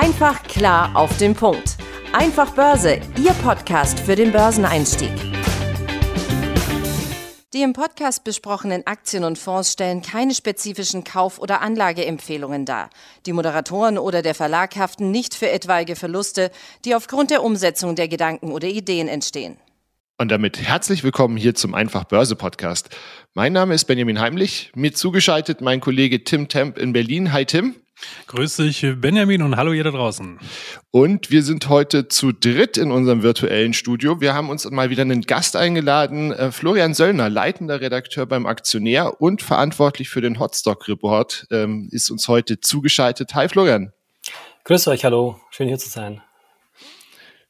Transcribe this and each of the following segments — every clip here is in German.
Einfach klar auf den Punkt. Einfach Börse, Ihr Podcast für den Börseneinstieg. Die im Podcast besprochenen Aktien und Fonds stellen keine spezifischen Kauf- oder Anlageempfehlungen dar. Die Moderatoren oder der Verlag haften nicht für etwaige Verluste, die aufgrund der Umsetzung der Gedanken oder Ideen entstehen. Und damit herzlich willkommen hier zum Einfach Börse Podcast. Mein Name ist Benjamin Heimlich, mir zugeschaltet mein Kollege Tim Temp in Berlin. Hi Tim. Grüß dich, Benjamin, und hallo ihr da draußen. Und wir sind heute zu dritt in unserem virtuellen Studio. Wir haben uns mal wieder einen Gast eingeladen. Äh, Florian Söllner, leitender Redakteur beim Aktionär und verantwortlich für den Hotstock Report, ähm, ist uns heute zugeschaltet. Hi Florian. Grüß euch, hallo. Schön hier zu sein.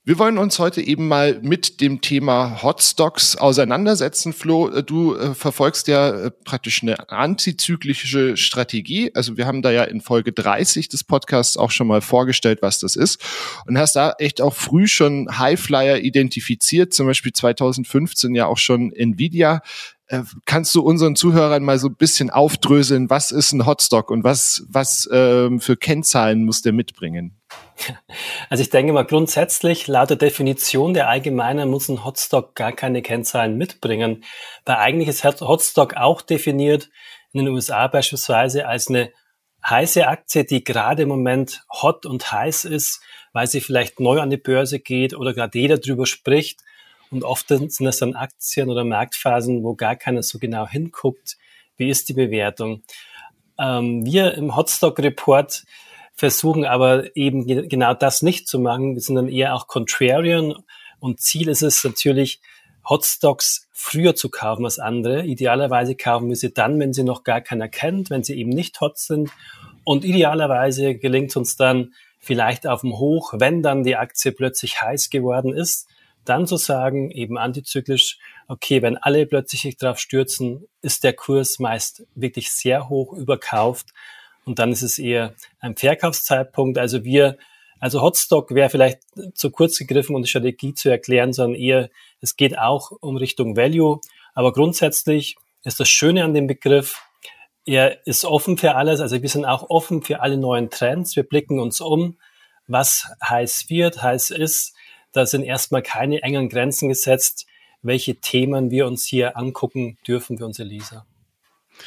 Wir wollen uns heute eben mal mit dem Thema Hotstocks auseinandersetzen. Flo, äh, du äh, verfolgst ja äh, praktisch eine antizyklische Strategie. Also wir haben da ja in Folge 30 des Podcasts auch schon mal vorgestellt, was das ist. Und hast da echt auch früh schon Highflyer identifiziert, zum Beispiel 2015 ja auch schon Nvidia. Äh, kannst du unseren Zuhörern mal so ein bisschen aufdröseln, was ist ein Hotstock und was, was ähm, für Kennzahlen muss der mitbringen? Also ich denke mal grundsätzlich, laut der Definition der Allgemeinen muss ein Hotstock gar keine Kennzahlen mitbringen, weil eigentlich ist Hotstock auch definiert in den USA beispielsweise als eine heiße Aktie, die gerade im Moment hot und heiß ist, weil sie vielleicht neu an die Börse geht oder gerade jeder drüber spricht. Und oft sind das dann Aktien oder Marktphasen, wo gar keiner so genau hinguckt, wie ist die Bewertung. Ähm, wir im Hotstock Report versuchen aber eben genau das nicht zu machen. Wir sind dann eher auch contrarian und Ziel ist es natürlich, Hotstocks früher zu kaufen als andere. Idealerweise kaufen wir sie dann, wenn sie noch gar keiner kennt, wenn sie eben nicht hot sind. Und idealerweise gelingt uns dann vielleicht auf dem Hoch, wenn dann die Aktie plötzlich heiß geworden ist, dann zu sagen, eben antizyklisch, okay, wenn alle plötzlich sich drauf stürzen, ist der Kurs meist wirklich sehr hoch überkauft und dann ist es eher ein Verkaufszeitpunkt. Also wir, also Hotstock wäre vielleicht zu kurz gegriffen, um die Strategie zu erklären, sondern eher, es geht auch um Richtung Value. Aber grundsätzlich ist das Schöne an dem Begriff, er ist offen für alles. Also wir sind auch offen für alle neuen Trends. Wir blicken uns um, was heiß wird, heiß ist. Da sind erstmal keine engen Grenzen gesetzt, welche Themen wir uns hier angucken dürfen für unsere Leser.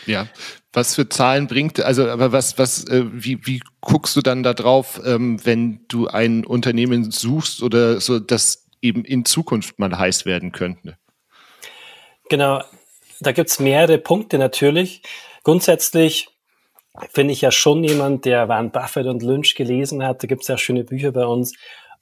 Ja, was für Zahlen bringt, also aber was, was, äh, wie, wie guckst du dann da drauf, ähm, wenn du ein Unternehmen suchst oder so, das eben in Zukunft mal heiß werden könnte? Genau, da gibt's mehrere Punkte natürlich. Grundsätzlich finde ich ja schon jemand, der Warren Buffett und Lynch gelesen hat. Da gibt's ja schöne Bücher bei uns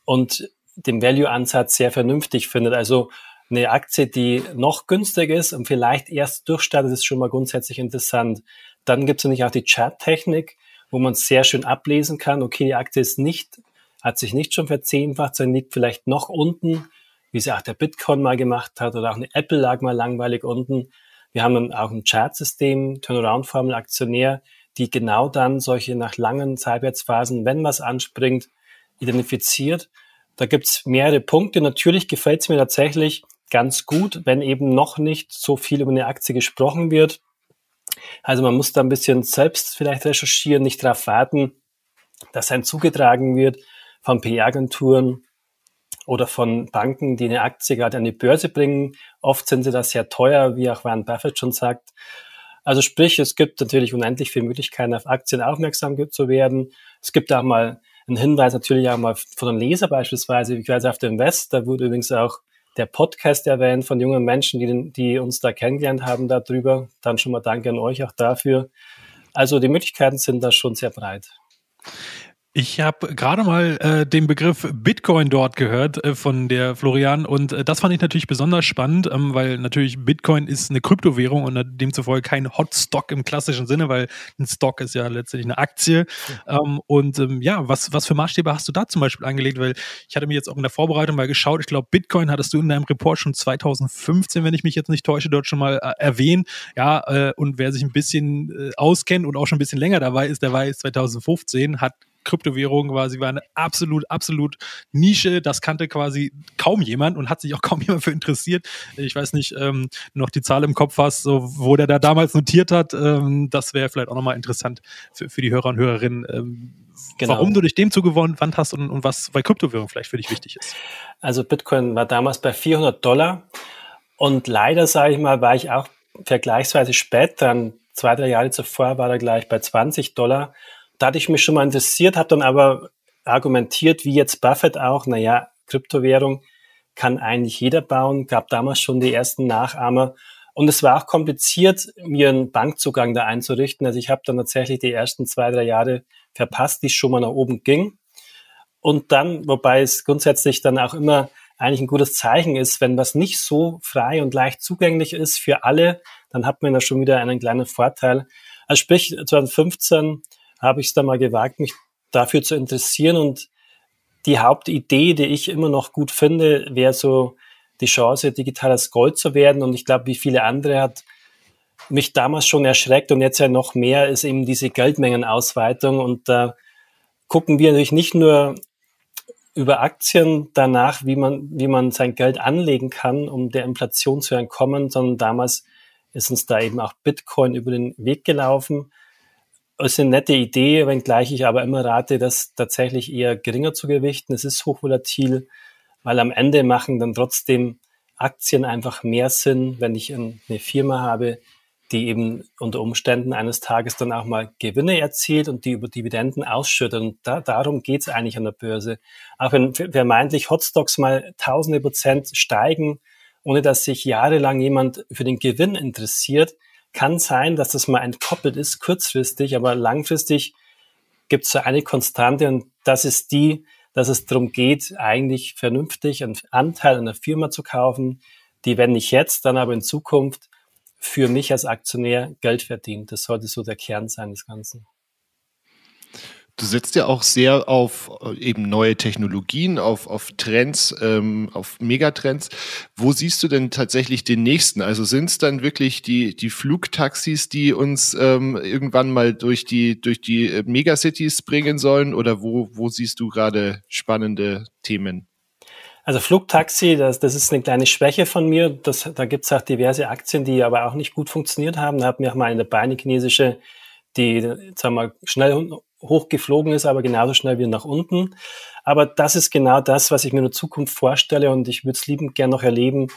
und den Value-Ansatz sehr vernünftig findet. Also eine Aktie, die noch günstiger ist und vielleicht erst durchstartet, ist schon mal grundsätzlich interessant. Dann gibt es natürlich auch die Chart-Technik, wo man sehr schön ablesen kann, okay, die Aktie ist nicht, hat sich nicht schon verzehnfacht, sondern liegt vielleicht noch unten, wie sie auch der Bitcoin mal gemacht hat oder auch eine Apple lag mal langweilig unten. Wir haben dann auch ein Chartsystem, Turnaround-Formel, Aktionär, die genau dann solche nach langen Seitwärtsphasen, wenn was anspringt, identifiziert. Da gibt's mehrere Punkte. Natürlich gefällt es mir tatsächlich, ganz gut, wenn eben noch nicht so viel über eine Aktie gesprochen wird. Also man muss da ein bisschen selbst vielleicht recherchieren, nicht darauf warten, dass ein zugetragen wird von PR-Agenturen oder von Banken, die eine Aktie gerade an die Börse bringen. Oft sind sie da sehr teuer, wie auch Warren Buffett schon sagt. Also sprich, es gibt natürlich unendlich viele Möglichkeiten, auf Aktien aufmerksam zu werden. Es gibt auch mal einen Hinweis natürlich auch mal von einem Leser beispielsweise, ich weiß auf dem West, da wurde übrigens auch der Podcast erwähnt von jungen Menschen, die, die uns da kennengelernt haben darüber. Dann schon mal danke an euch auch dafür. Also die Möglichkeiten sind da schon sehr breit. Ich habe gerade mal äh, den Begriff Bitcoin dort gehört äh, von der Florian und äh, das fand ich natürlich besonders spannend, ähm, weil natürlich Bitcoin ist eine Kryptowährung und demzufolge kein Hotstock im klassischen Sinne, weil ein Stock ist ja letztendlich eine Aktie. Ähm, und ähm, ja, was, was für Maßstäbe hast du da zum Beispiel angelegt? Weil ich hatte mir jetzt auch in der Vorbereitung mal geschaut, ich glaube, Bitcoin hattest du in deinem Report schon 2015, wenn ich mich jetzt nicht täusche, dort schon mal äh, erwähnt. Ja, äh, und wer sich ein bisschen äh, auskennt und auch schon ein bisschen länger dabei ist, der weiß, 2015 hat Kryptowährungen quasi war eine absolut, absolut Nische. Das kannte quasi kaum jemand und hat sich auch kaum jemand für interessiert. Ich weiß nicht, ähm, noch die Zahl im Kopf hast, so, wo der da damals notiert hat. Ähm, das wäre vielleicht auch nochmal interessant für, für die Hörer und Hörerinnen. Ähm, genau. warum du dich dem zugewandt hast und, und was bei Kryptowährung vielleicht für dich wichtig ist. Also Bitcoin war damals bei 400 Dollar und leider, sage ich mal, war ich auch vergleichsweise spät dran. Zwei, drei Jahre zuvor war er gleich bei 20 Dollar. Da hatte ich mich schon mal interessiert, habe dann aber argumentiert, wie jetzt Buffett auch, naja, Kryptowährung kann eigentlich jeder bauen, gab damals schon die ersten Nachahmer. Und es war auch kompliziert, mir einen Bankzugang da einzurichten. Also ich habe dann tatsächlich die ersten zwei, drei Jahre verpasst, die schon mal nach oben ging. Und dann, wobei es grundsätzlich dann auch immer eigentlich ein gutes Zeichen ist, wenn was nicht so frei und leicht zugänglich ist für alle, dann hat man da schon wieder einen kleinen Vorteil. Also sprich, 2015 habe ich es dann mal gewagt, mich dafür zu interessieren und die Hauptidee, die ich immer noch gut finde, wäre so die Chance, digitales Gold zu werden. Und ich glaube, wie viele andere hat mich damals schon erschreckt und jetzt ja noch mehr ist eben diese Geldmengenausweitung. Und da gucken wir natürlich nicht nur über Aktien danach, wie man, wie man sein Geld anlegen kann, um der Inflation zu entkommen, sondern damals ist uns da eben auch Bitcoin über den Weg gelaufen ist eine nette Idee, wenngleich ich aber immer rate, das tatsächlich eher geringer zu gewichten. Es ist hochvolatil, weil am Ende machen dann trotzdem Aktien einfach mehr Sinn, wenn ich eine Firma habe, die eben unter Umständen eines Tages dann auch mal Gewinne erzielt und die über Dividenden ausschüttet. Und da, darum geht es eigentlich an der Börse. Auch wenn vermeintlich Hotstocks mal tausende Prozent steigen, ohne dass sich jahrelang jemand für den Gewinn interessiert, kann sein, dass das mal entkoppelt ist, kurzfristig, aber langfristig gibt es so eine Konstante und das ist die, dass es darum geht, eigentlich vernünftig einen Anteil an der Firma zu kaufen, die, wenn nicht jetzt, dann aber in Zukunft für mich als Aktionär Geld verdient. Das sollte so der Kern sein des Ganzen. Du setzt ja auch sehr auf äh, eben neue Technologien, auf, auf Trends, ähm, auf Megatrends. Wo siehst du denn tatsächlich den nächsten? Also sind es dann wirklich die, die Flugtaxis, die uns ähm, irgendwann mal durch die, durch die äh, Megacities bringen sollen? Oder wo, wo siehst du gerade spannende Themen? Also Flugtaxi, das, das ist eine kleine Schwäche von mir. Das, da gibt es auch diverse Aktien, die aber auch nicht gut funktioniert haben. Da hat mir auch mal eine Beine chinesische, die sagen wir, schnell hochgeflogen ist, aber genauso schnell wie nach unten. Aber das ist genau das, was ich mir in der Zukunft vorstelle und ich würde es liebend gern noch erleben,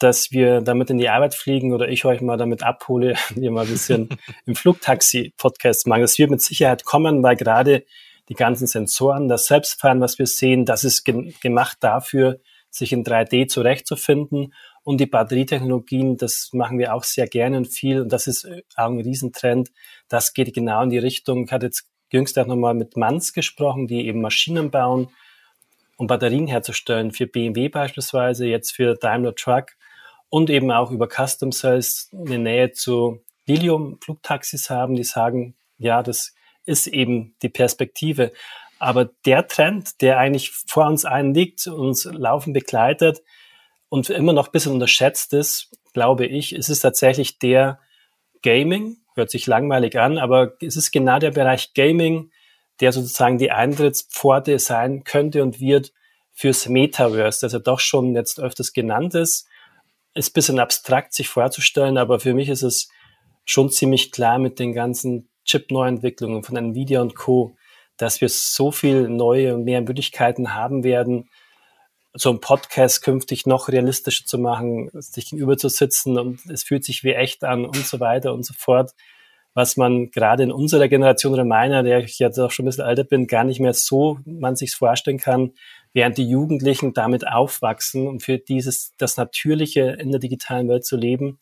dass wir damit in die Arbeit fliegen oder ich euch mal damit abhole, wir mal ein bisschen im Flugtaxi-Podcast machen. Das wird mit Sicherheit kommen, weil gerade die ganzen Sensoren, das Selbstfahren, was wir sehen, das ist ge gemacht dafür, sich in 3D zurechtzufinden. Und die Batterietechnologien, das machen wir auch sehr gerne und viel. Und das ist auch ein Riesentrend. Das geht genau in die Richtung. Ich hatte jetzt jüngst auch nochmal mit Manz gesprochen, die eben Maschinen bauen, um Batterien herzustellen, für BMW beispielsweise, jetzt für Daimler Truck und eben auch über Custom Cells eine Nähe zu Lilium-Flugtaxis haben, die sagen, ja, das ist eben die Perspektive. Aber der Trend, der eigentlich vor uns allen liegt, uns laufen begleitet und immer noch ein bisschen unterschätzt ist, glaube ich, ist es tatsächlich der Gaming, hört sich langweilig an, aber es ist genau der Bereich Gaming, der sozusagen die Eintrittspforte sein könnte und wird fürs Metaverse, das ja doch schon jetzt öfters genannt ist. Ist ein bisschen abstrakt sich vorzustellen, aber für mich ist es schon ziemlich klar mit den ganzen Chip-Neuentwicklungen von Nvidia und Co., dass wir so viel neue und mehr Möglichkeiten haben werden, so ein Podcast künftig noch realistischer zu machen, sich gegenüber zu sitzen und es fühlt sich wie echt an und so weiter und so fort, was man gerade in unserer Generation oder meiner, der ich jetzt auch schon ein bisschen älter bin, gar nicht mehr so man sich vorstellen kann, während die Jugendlichen damit aufwachsen und für dieses, das Natürliche in der digitalen Welt zu leben.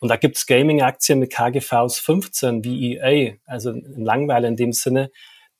Und da gibt's Gaming-Aktien mit KGVs 15 wie EA, also ein Langweiler in dem Sinne,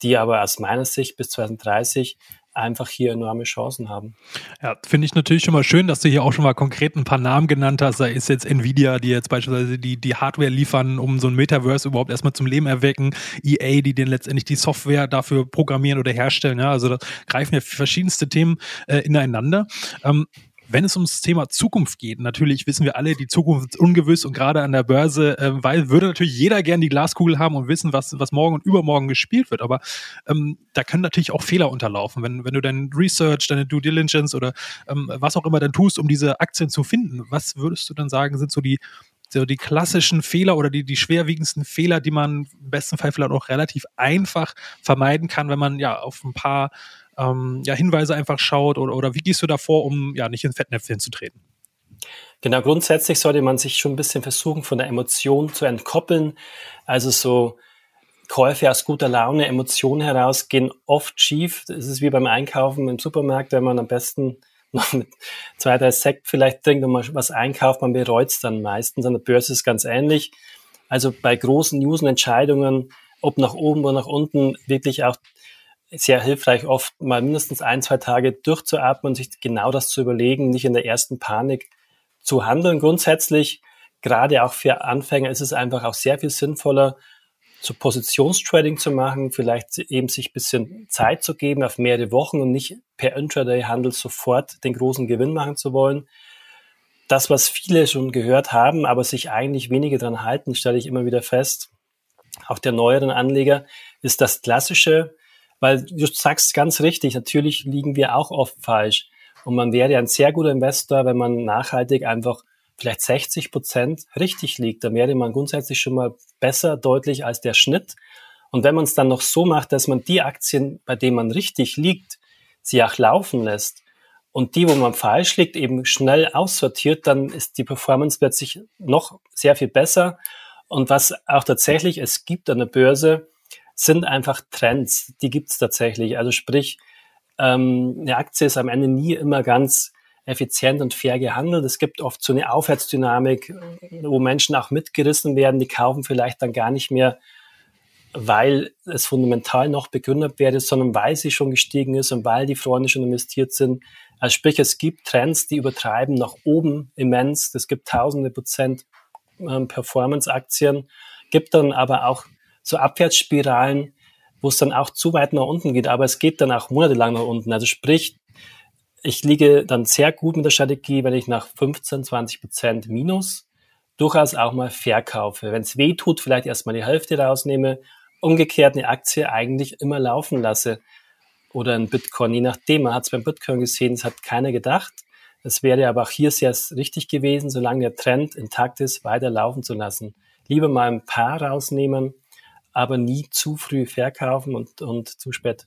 die aber aus meiner Sicht bis 2030 einfach hier enorme Chancen haben. Ja, finde ich natürlich schon mal schön, dass du hier auch schon mal konkret ein paar Namen genannt hast. Da ist jetzt Nvidia, die jetzt beispielsweise die, die Hardware liefern, um so ein Metaverse überhaupt erstmal zum Leben erwecken. EA, die den letztendlich die Software dafür programmieren oder herstellen. Ja, also da greifen ja verschiedenste Themen äh, ineinander. Ähm, wenn es ums Thema Zukunft geht, natürlich wissen wir alle, die Zukunft ist ungewiss und gerade an der Börse, äh, weil würde natürlich jeder gern die Glaskugel haben und wissen, was, was morgen und übermorgen gespielt wird. Aber ähm, da können natürlich auch Fehler unterlaufen. Wenn, wenn du dein Research, deine Due Diligence oder ähm, was auch immer dann tust, um diese Aktien zu finden, was würdest du dann sagen, sind so die so die klassischen Fehler oder die, die schwerwiegendsten Fehler, die man im besten Fall vielleicht auch relativ einfach vermeiden kann, wenn man ja auf ein paar ähm, ja, Hinweise einfach schaut oder, oder wie gehst du davor, um ja nicht in Fettnäpfchen zu treten? Genau, grundsätzlich sollte man sich schon ein bisschen versuchen, von der Emotion zu entkoppeln. Also so Käufe aus guter Laune, Emotionen heraus gehen oft schief. Es ist wie beim Einkaufen im Supermarkt, wenn man am besten noch mit zwei, drei Sekt vielleicht trinkt und mal was einkauft, man bereut es dann meistens. An der Börse ist ganz ähnlich. Also bei großen News und Entscheidungen, ob nach oben oder nach unten, wirklich auch sehr hilfreich, oft mal mindestens ein, zwei Tage durchzuatmen und sich genau das zu überlegen, nicht in der ersten Panik zu handeln. Grundsätzlich, gerade auch für Anfänger, ist es einfach auch sehr viel sinnvoller, zu Positionstrading zu machen, vielleicht eben sich ein bisschen Zeit zu geben auf mehrere Wochen und nicht per Intraday-Handel sofort den großen Gewinn machen zu wollen. Das, was viele schon gehört haben, aber sich eigentlich wenige dran halten, stelle ich immer wieder fest, auch der neueren Anleger, ist das klassische, weil du sagst ganz richtig, natürlich liegen wir auch oft falsch. Und man wäre ein sehr guter Investor, wenn man nachhaltig einfach vielleicht 60 Prozent richtig liegt, dann wäre man grundsätzlich schon mal besser deutlich als der Schnitt. Und wenn man es dann noch so macht, dass man die Aktien, bei denen man richtig liegt, sie auch laufen lässt und die, wo man falsch liegt, eben schnell aussortiert, dann ist die Performance plötzlich noch sehr viel besser. Und was auch tatsächlich es gibt an der Börse, sind einfach Trends. Die gibt es tatsächlich. Also sprich, ähm, eine Aktie ist am Ende nie immer ganz effizient und fair gehandelt. Es gibt oft so eine Aufwärtsdynamik, wo Menschen auch mitgerissen werden, die kaufen vielleicht dann gar nicht mehr, weil es fundamental noch begründet wäre, sondern weil sie schon gestiegen ist und weil die Freunde schon investiert sind. Also sprich, es gibt Trends, die übertreiben nach oben immens. Es gibt tausende Prozent ähm, Performance-Aktien, gibt dann aber auch so Abwärtsspiralen, wo es dann auch zu weit nach unten geht, aber es geht dann auch monatelang nach unten. Also sprich, ich liege dann sehr gut mit der Strategie, wenn ich nach 15, 20 Prozent Minus durchaus auch mal verkaufe. Wenn es weh tut, vielleicht erstmal die Hälfte rausnehme, umgekehrt eine Aktie eigentlich immer laufen lasse oder ein Bitcoin, je nachdem. Man hat es beim Bitcoin gesehen, es hat keiner gedacht. Es wäre aber auch hier sehr richtig gewesen, solange der Trend intakt ist, weiter laufen zu lassen. Lieber mal ein paar rausnehmen, aber nie zu früh verkaufen und, und zu spät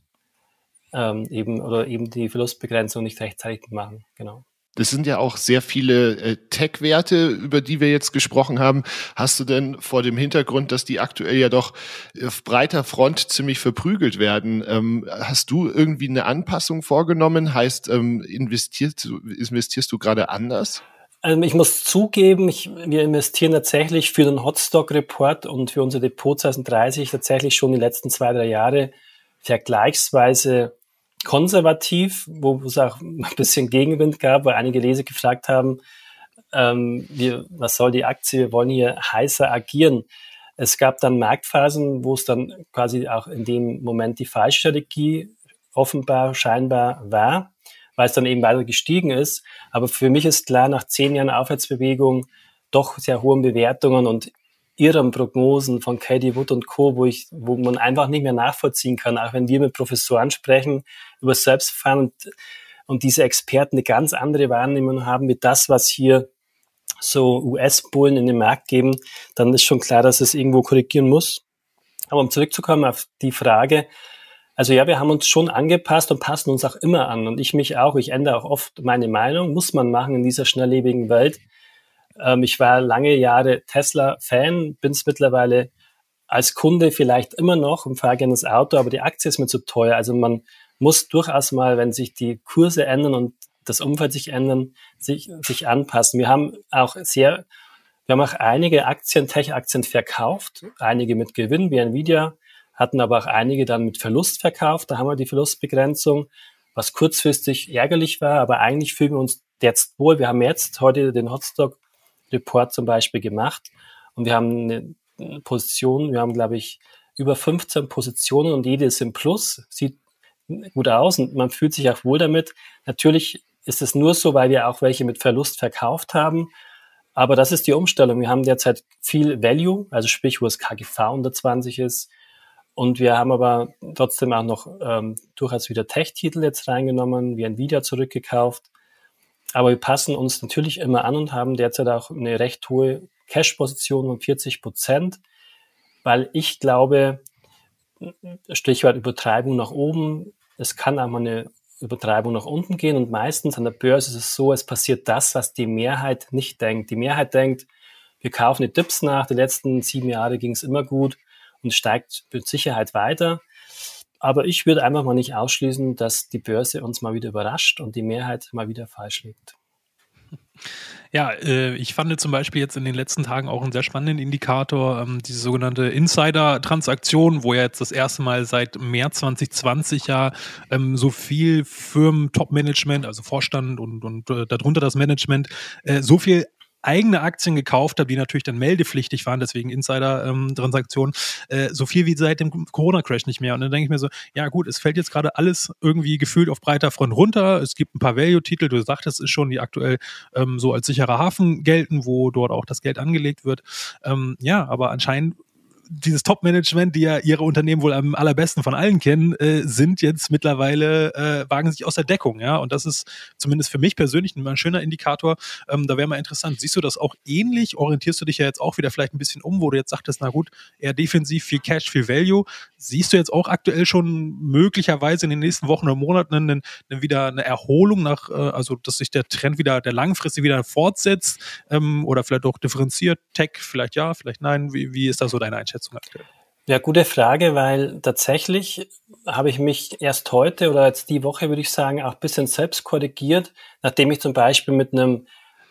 ähm, eben oder eben die Verlustbegrenzung nicht rechtzeitig machen. Genau. Das sind ja auch sehr viele äh, Tech-Werte, über die wir jetzt gesprochen haben. Hast du denn vor dem Hintergrund, dass die aktuell ja doch auf breiter Front ziemlich verprügelt werden, ähm, hast du irgendwie eine Anpassung vorgenommen? Heißt, ähm, investierst, investierst du gerade anders? Also ich muss zugeben, ich, wir investieren tatsächlich für den Hotstock Report und für unser Depot 2030 tatsächlich schon die letzten zwei, drei Jahre vergleichsweise konservativ, wo es auch ein bisschen Gegenwind gab, weil einige Leser gefragt haben, ähm, wir, was soll die Aktie, wir wollen hier heißer agieren. Es gab dann Marktphasen, wo es dann quasi auch in dem Moment die falsche Strategie offenbar scheinbar war, weil es dann eben weiter gestiegen ist. Aber für mich ist klar, nach zehn Jahren Aufwärtsbewegung, doch sehr hohen Bewertungen und ihren Prognosen von Katie Wood und Co., wo ich, wo man einfach nicht mehr nachvollziehen kann, auch wenn wir mit Professoren sprechen über Selbstfahren und, und diese Experten eine ganz andere Wahrnehmung haben wie das, was hier so US-Bullen in den Markt geben, dann ist schon klar, dass es irgendwo korrigieren muss. Aber um zurückzukommen auf die Frage, also ja, wir haben uns schon angepasst und passen uns auch immer an. Und ich mich auch. Ich ändere auch oft meine Meinung. Muss man machen in dieser schnelllebigen Welt. Ähm, ich war lange Jahre Tesla-Fan, bin es mittlerweile als Kunde vielleicht immer noch und fahre gerne das Auto, aber die Aktie ist mir zu teuer. Also man muss durchaus mal, wenn sich die Kurse ändern und das Umfeld sich ändern, sich, sich anpassen. Wir haben auch sehr, wir haben auch einige Aktien, Tech-Aktien verkauft, einige mit Gewinn wie Nvidia, hatten aber auch einige dann mit Verlust verkauft. Da haben wir die Verlustbegrenzung, was kurzfristig ärgerlich war, aber eigentlich fühlen wir uns jetzt wohl. Wir haben jetzt heute den Hotstock Report zum Beispiel gemacht und wir haben eine Position, wir haben, glaube ich, über 15 Positionen und jede ist im Plus, sieht gut aus und man fühlt sich auch wohl damit. Natürlich ist es nur so, weil wir auch welche mit Verlust verkauft haben. Aber das ist die Umstellung. Wir haben derzeit viel Value, also sprich, wo das KGV unter 20 ist. Und wir haben aber trotzdem auch noch ähm, durchaus wieder Tech-Titel jetzt reingenommen, wie Nvidia zurückgekauft. Aber wir passen uns natürlich immer an und haben derzeit auch eine recht hohe Cash-Position um 40 Prozent, weil ich glaube, Stichwort Übertreibung nach oben, es kann auch mal eine Übertreibung nach unten gehen und meistens an der Börse ist es so, es passiert das, was die Mehrheit nicht denkt. Die Mehrheit denkt, wir kaufen die Dips nach, die letzten sieben Jahre ging es immer gut und steigt mit Sicherheit weiter. Aber ich würde einfach mal nicht ausschließen, dass die Börse uns mal wieder überrascht und die Mehrheit mal wieder falsch liegt. Ja, äh, ich fand zum Beispiel jetzt in den letzten Tagen auch einen sehr spannenden Indikator, ähm, diese sogenannte Insider-Transaktion, wo ja jetzt das erste Mal seit März 2020 ja ähm, so viel Firmen-Top-Management, also Vorstand und, und äh, darunter das Management, äh, so viel eigene Aktien gekauft habe, die natürlich dann meldepflichtig waren, deswegen Insider-Transaktionen, ähm, äh, so viel wie seit dem Corona-Crash nicht mehr. Und dann denke ich mir so, ja gut, es fällt jetzt gerade alles irgendwie gefühlt auf breiter Front runter. Es gibt ein paar Value-Titel, du sagtest es schon, die aktuell ähm, so als sicherer Hafen gelten, wo dort auch das Geld angelegt wird. Ähm, ja, aber anscheinend dieses Top-Management, die ja ihre Unternehmen wohl am allerbesten von allen kennen, äh, sind jetzt mittlerweile, äh, wagen sich aus der Deckung, ja. Und das ist zumindest für mich persönlich ein, schöner Indikator. Ähm, da wäre mal interessant. Siehst du das auch ähnlich? Orientierst du dich ja jetzt auch wieder vielleicht ein bisschen um, wo du jetzt sagtest, na gut, eher defensiv, viel Cash, viel Value. Siehst du jetzt auch aktuell schon möglicherweise in den nächsten Wochen oder Monaten einen, einen wieder eine Erholung nach, äh, also dass sich der Trend wieder, der langfristig wieder fortsetzt ähm, oder vielleicht auch differenziert? Tech, vielleicht ja, vielleicht nein. Wie, wie ist da so deine Einschätzung? Einschätzung aktuell? Ja, gute Frage, weil tatsächlich habe ich mich erst heute oder jetzt die Woche, würde ich sagen, auch ein bisschen selbst korrigiert, nachdem ich zum Beispiel mit einem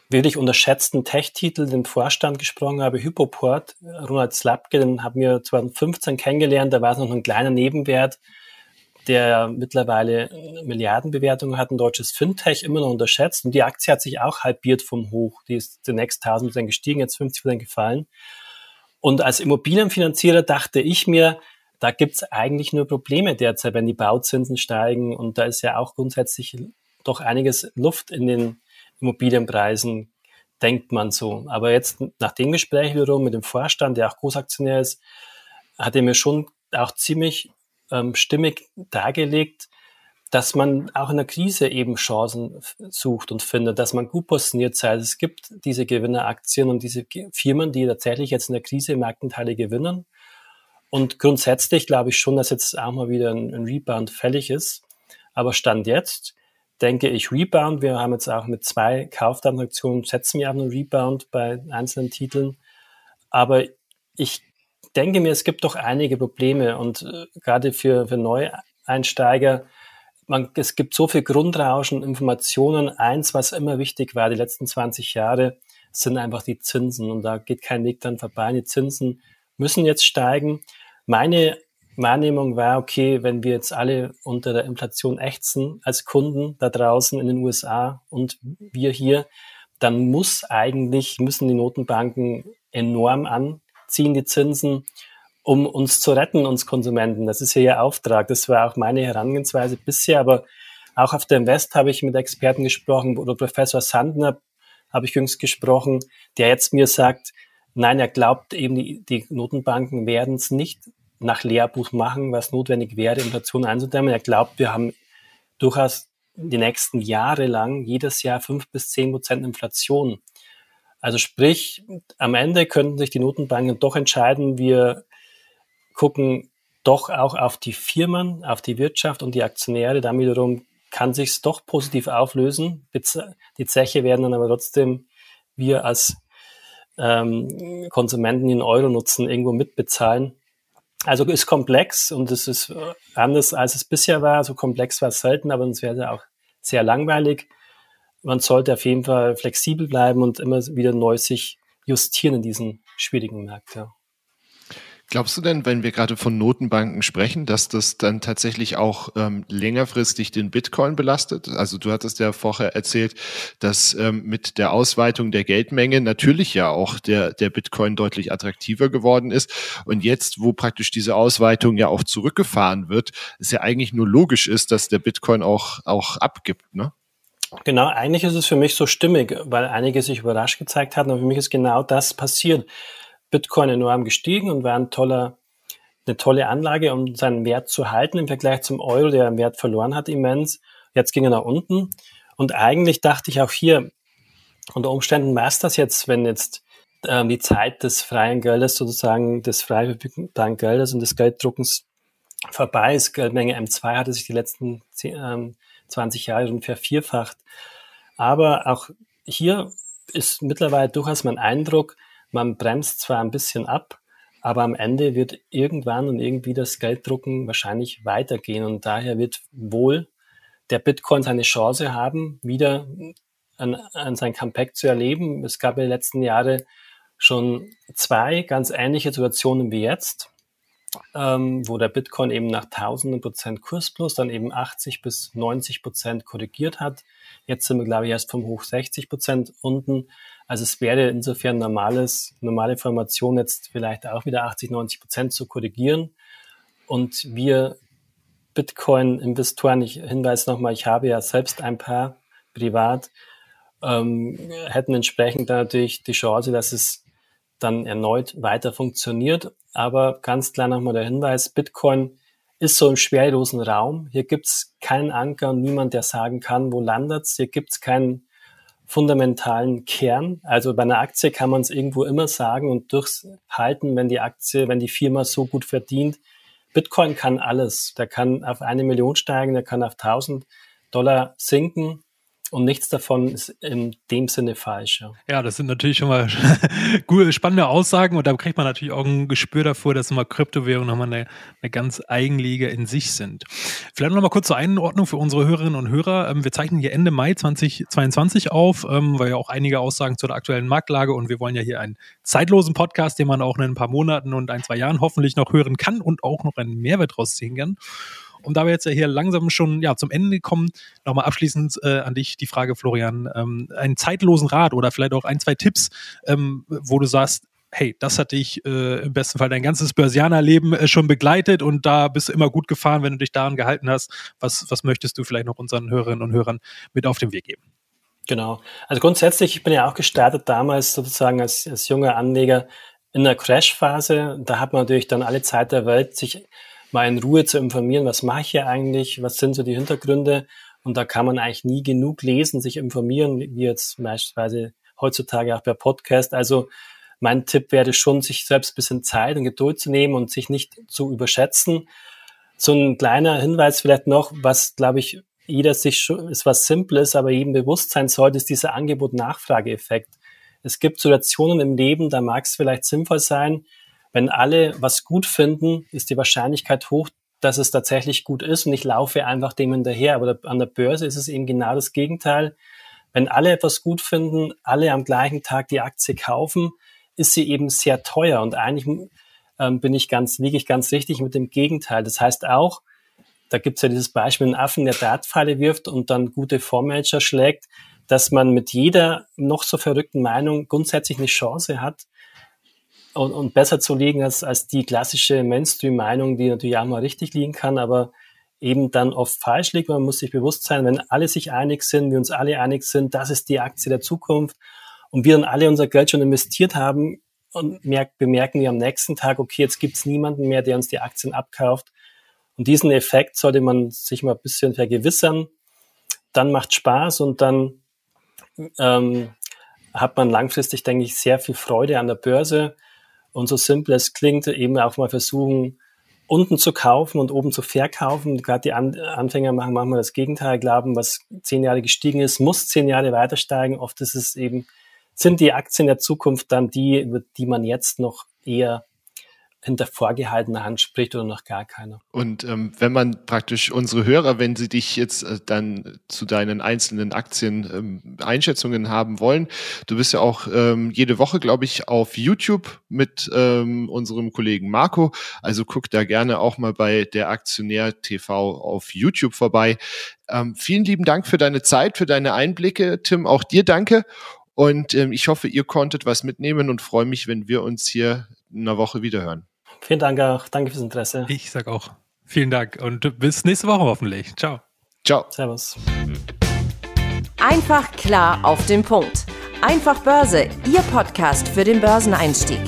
wirklich unterschätzten Tech-Titel dem Vorstand gesprochen habe, Hypoport, Ronald Slapke, den haben wir 2015 kennengelernt, da war es noch ein kleiner Nebenwert, der mittlerweile Milliardenbewertungen hat, ein deutsches Fintech, immer noch unterschätzt. Und die Aktie hat sich auch halbiert vom Hoch. Die ist zunächst 1000 Prozent gestiegen, jetzt 50 Prozent gefallen. Und als Immobilienfinanzierer dachte ich mir, da gibt's eigentlich nur Probleme derzeit, wenn die Bauzinsen steigen. Und da ist ja auch grundsätzlich doch einiges Luft in den Immobilienpreisen, denkt man so. Aber jetzt nach dem Gespräch wiederum mit dem Vorstand, der auch Großaktionär ist, hat er mir schon auch ziemlich ähm, stimmig dargelegt, dass man auch in der Krise eben Chancen sucht und findet, dass man gut positioniert sei. Also es gibt diese Gewinneraktien und diese Firmen, die tatsächlich jetzt in der Krise Marktanteile gewinnen. Und grundsätzlich glaube ich schon, dass jetzt auch mal wieder ein, ein Rebound fällig ist. Aber Stand jetzt denke ich Rebound. Wir haben jetzt auch mit zwei Kauftransaktionen setzen wir auf einen Rebound bei einzelnen Titeln. Aber ich denke mir, es gibt doch einige Probleme und äh, gerade für, für Neueinsteiger man, es gibt so viel Grundrauschen, Informationen. Eins, was immer wichtig war, die letzten 20 Jahre, sind einfach die Zinsen. Und da geht kein Weg dann vorbei. Die Zinsen müssen jetzt steigen. Meine Wahrnehmung war, okay, wenn wir jetzt alle unter der Inflation ächzen als Kunden da draußen in den USA und wir hier, dann muss eigentlich, müssen die Notenbanken enorm anziehen, die Zinsen um uns zu retten, uns Konsumenten. Das ist ja ihr Auftrag. Das war auch meine Herangehensweise bisher, aber auch auf der Invest habe ich mit Experten gesprochen oder Professor Sandner habe ich jüngst gesprochen, der jetzt mir sagt, nein, er glaubt eben, die, die Notenbanken werden es nicht nach Lehrbuch machen, was notwendig wäre, Inflation einzudämmen. Er glaubt, wir haben durchaus die nächsten Jahre lang jedes Jahr fünf bis zehn Prozent Inflation. Also sprich, am Ende könnten sich die Notenbanken doch entscheiden, wir gucken doch auch auf die Firmen, auf die Wirtschaft und die Aktionäre. Dann wiederum kann sich's doch positiv auflösen. Die Zeche werden dann aber trotzdem wir als ähm, Konsumenten in Euro nutzen, irgendwo mitbezahlen. Also ist komplex und es ist anders, als es bisher war. So komplex war es selten, aber es wäre auch sehr langweilig. Man sollte auf jeden Fall flexibel bleiben und immer wieder neu sich justieren in diesen schwierigen Märkten. Ja. Glaubst du denn, wenn wir gerade von Notenbanken sprechen, dass das dann tatsächlich auch ähm, längerfristig den Bitcoin belastet? Also du hattest ja vorher erzählt, dass ähm, mit der Ausweitung der Geldmenge natürlich ja auch der, der Bitcoin deutlich attraktiver geworden ist. Und jetzt, wo praktisch diese Ausweitung ja auch zurückgefahren wird, es ja eigentlich nur logisch ist, dass der Bitcoin auch, auch abgibt, ne? Genau, eigentlich ist es für mich so stimmig, weil einige sich überrascht gezeigt hatten, aber für mich ist genau das passiert. Bitcoin enorm gestiegen und war ein toller, eine tolle Anlage, um seinen Wert zu halten im Vergleich zum Euro, der einen Wert verloren hat immens. Jetzt ging er nach unten. Und eigentlich dachte ich auch hier, unter Umständen war es das jetzt, wenn jetzt ähm, die Zeit des freien Geldes sozusagen, des frei verfügbaren Geldes und des Gelddruckens vorbei ist. Geldmenge M2 hatte sich die letzten 10, ähm, 20 Jahre schon vervierfacht. Aber auch hier ist mittlerweile durchaus mein Eindruck, man bremst zwar ein bisschen ab, aber am Ende wird irgendwann und irgendwie das Gelddrucken wahrscheinlich weitergehen und daher wird wohl der Bitcoin seine Chance haben, wieder an, an sein Comeback zu erleben. Es gab in den letzten Jahren schon zwei ganz ähnliche Situationen wie jetzt, ähm, wo der Bitcoin eben nach tausenden Prozent Kurs plus dann eben 80 bis 90 Prozent korrigiert hat. Jetzt sind wir, glaube ich, erst vom Hoch 60 Prozent unten. Also es wäre insofern normales, normale Formation jetzt vielleicht auch wieder 80, 90 Prozent zu korrigieren. Und wir Bitcoin-Investoren, ich hinweise nochmal, ich habe ja selbst ein paar privat, ähm, hätten entsprechend natürlich die Chance, dass es dann erneut weiter funktioniert. Aber ganz klar nochmal der Hinweis, Bitcoin ist so im schwerelosen Raum. Hier gibt's keinen Anker und niemand, der sagen kann, wo landet's. Hier gibt's keinen fundamentalen Kern. Also bei einer Aktie kann man es irgendwo immer sagen und durchhalten, wenn die Aktie, wenn die Firma so gut verdient. Bitcoin kann alles. Der kann auf eine Million steigen, der kann auf 1000 Dollar sinken. Und nichts davon ist in dem Sinne falsch. Ja, ja das sind natürlich schon mal spannende Aussagen und da kriegt man natürlich auch ein Gespür davor, dass immer Kryptowährungen nochmal eine, eine ganz Eigenliga in sich sind. Vielleicht nochmal kurz zur Einordnung für unsere Hörerinnen und Hörer. Ähm, wir zeichnen hier Ende Mai 2022 auf, ähm, weil ja auch einige Aussagen zur aktuellen Marktlage und wir wollen ja hier einen zeitlosen Podcast, den man auch in ein paar Monaten und ein, zwei Jahren hoffentlich noch hören kann und auch noch einen Mehrwert rausziehen kann. Und da wir jetzt ja hier langsam schon ja, zum Ende kommen, nochmal abschließend äh, an dich die Frage, Florian, ähm, einen zeitlosen Rat oder vielleicht auch ein, zwei Tipps, ähm, wo du sagst, hey, das hat dich äh, im besten Fall dein ganzes Börsianerleben äh, schon begleitet und da bist du immer gut gefahren, wenn du dich daran gehalten hast. Was, was möchtest du vielleicht noch unseren Hörerinnen und Hörern mit auf den Weg geben? Genau. Also grundsätzlich, ich bin ja auch gestartet damals sozusagen als, als junger Anleger in der Crash-Phase. Da hat man natürlich dann alle Zeit der Welt, sich mal in Ruhe zu informieren, was mache ich hier eigentlich, was sind so die Hintergründe. Und da kann man eigentlich nie genug lesen, sich informieren, wie jetzt beispielsweise heutzutage auch per Podcast. Also mein Tipp wäre schon, sich selbst ein bisschen Zeit und Geduld zu nehmen und sich nicht zu überschätzen. So ein kleiner Hinweis vielleicht noch, was, glaube ich, jeder sich schon, ist was Simples, aber jedem bewusst sein sollte, ist dieser Angebot-Nachfrage-Effekt. Es gibt Situationen im Leben, da mag es vielleicht sinnvoll sein, wenn alle was gut finden, ist die Wahrscheinlichkeit hoch, dass es tatsächlich gut ist und ich laufe einfach dem hinterher. Aber an der Börse ist es eben genau das Gegenteil. Wenn alle etwas gut finden, alle am gleichen Tag die Aktie kaufen, ist sie eben sehr teuer. Und eigentlich ähm, bin ich ganz, wirklich ganz richtig mit dem Gegenteil. Das heißt auch, da gibt es ja dieses Beispiel, einen Affen, der Dartpfeile wirft und dann gute Fondsmanager schlägt, dass man mit jeder noch so verrückten Meinung grundsätzlich eine Chance hat, und, und besser zu liegen als, als die klassische Mainstream-Meinung, die natürlich auch mal richtig liegen kann, aber eben dann oft falsch liegt. Man muss sich bewusst sein, wenn alle sich einig sind, wir uns alle einig sind, das ist die Aktie der Zukunft und wir dann alle unser Geld schon investiert haben und merk, bemerken wir am nächsten Tag, okay, jetzt gibt's niemanden mehr, der uns die Aktien abkauft. Und diesen Effekt sollte man sich mal ein bisschen vergewissern. Dann macht Spaß und dann ähm, hat man langfristig, denke ich, sehr viel Freude an der Börse. Und so simpel es klingt, eben auch mal versuchen, unten zu kaufen und oben zu verkaufen. Gerade die Anfänger machen manchmal das Gegenteil, glauben, was zehn Jahre gestiegen ist, muss zehn Jahre weiter steigen. Oft ist es eben, sind die Aktien der Zukunft dann die, über die man jetzt noch eher hinter vorgehaltener Hand spricht oder noch gar keiner. Und ähm, wenn man praktisch unsere Hörer, wenn sie dich jetzt äh, dann zu deinen einzelnen Aktien ähm, Einschätzungen haben wollen, du bist ja auch ähm, jede Woche, glaube ich, auf YouTube mit ähm, unserem Kollegen Marco. Also guck da gerne auch mal bei der Aktionär TV auf YouTube vorbei. Ähm, vielen lieben Dank für deine Zeit, für deine Einblicke, Tim. Auch dir danke. Und ähm, ich hoffe, ihr konntet was mitnehmen und freue mich, wenn wir uns hier in einer Woche wiederhören. Vielen Dank auch. Danke fürs Interesse. Ich sag auch vielen Dank und bis nächste Woche hoffentlich. Ciao. Ciao. Servus. Einfach klar auf den Punkt. Einfach Börse, Ihr Podcast für den Börseneinstieg.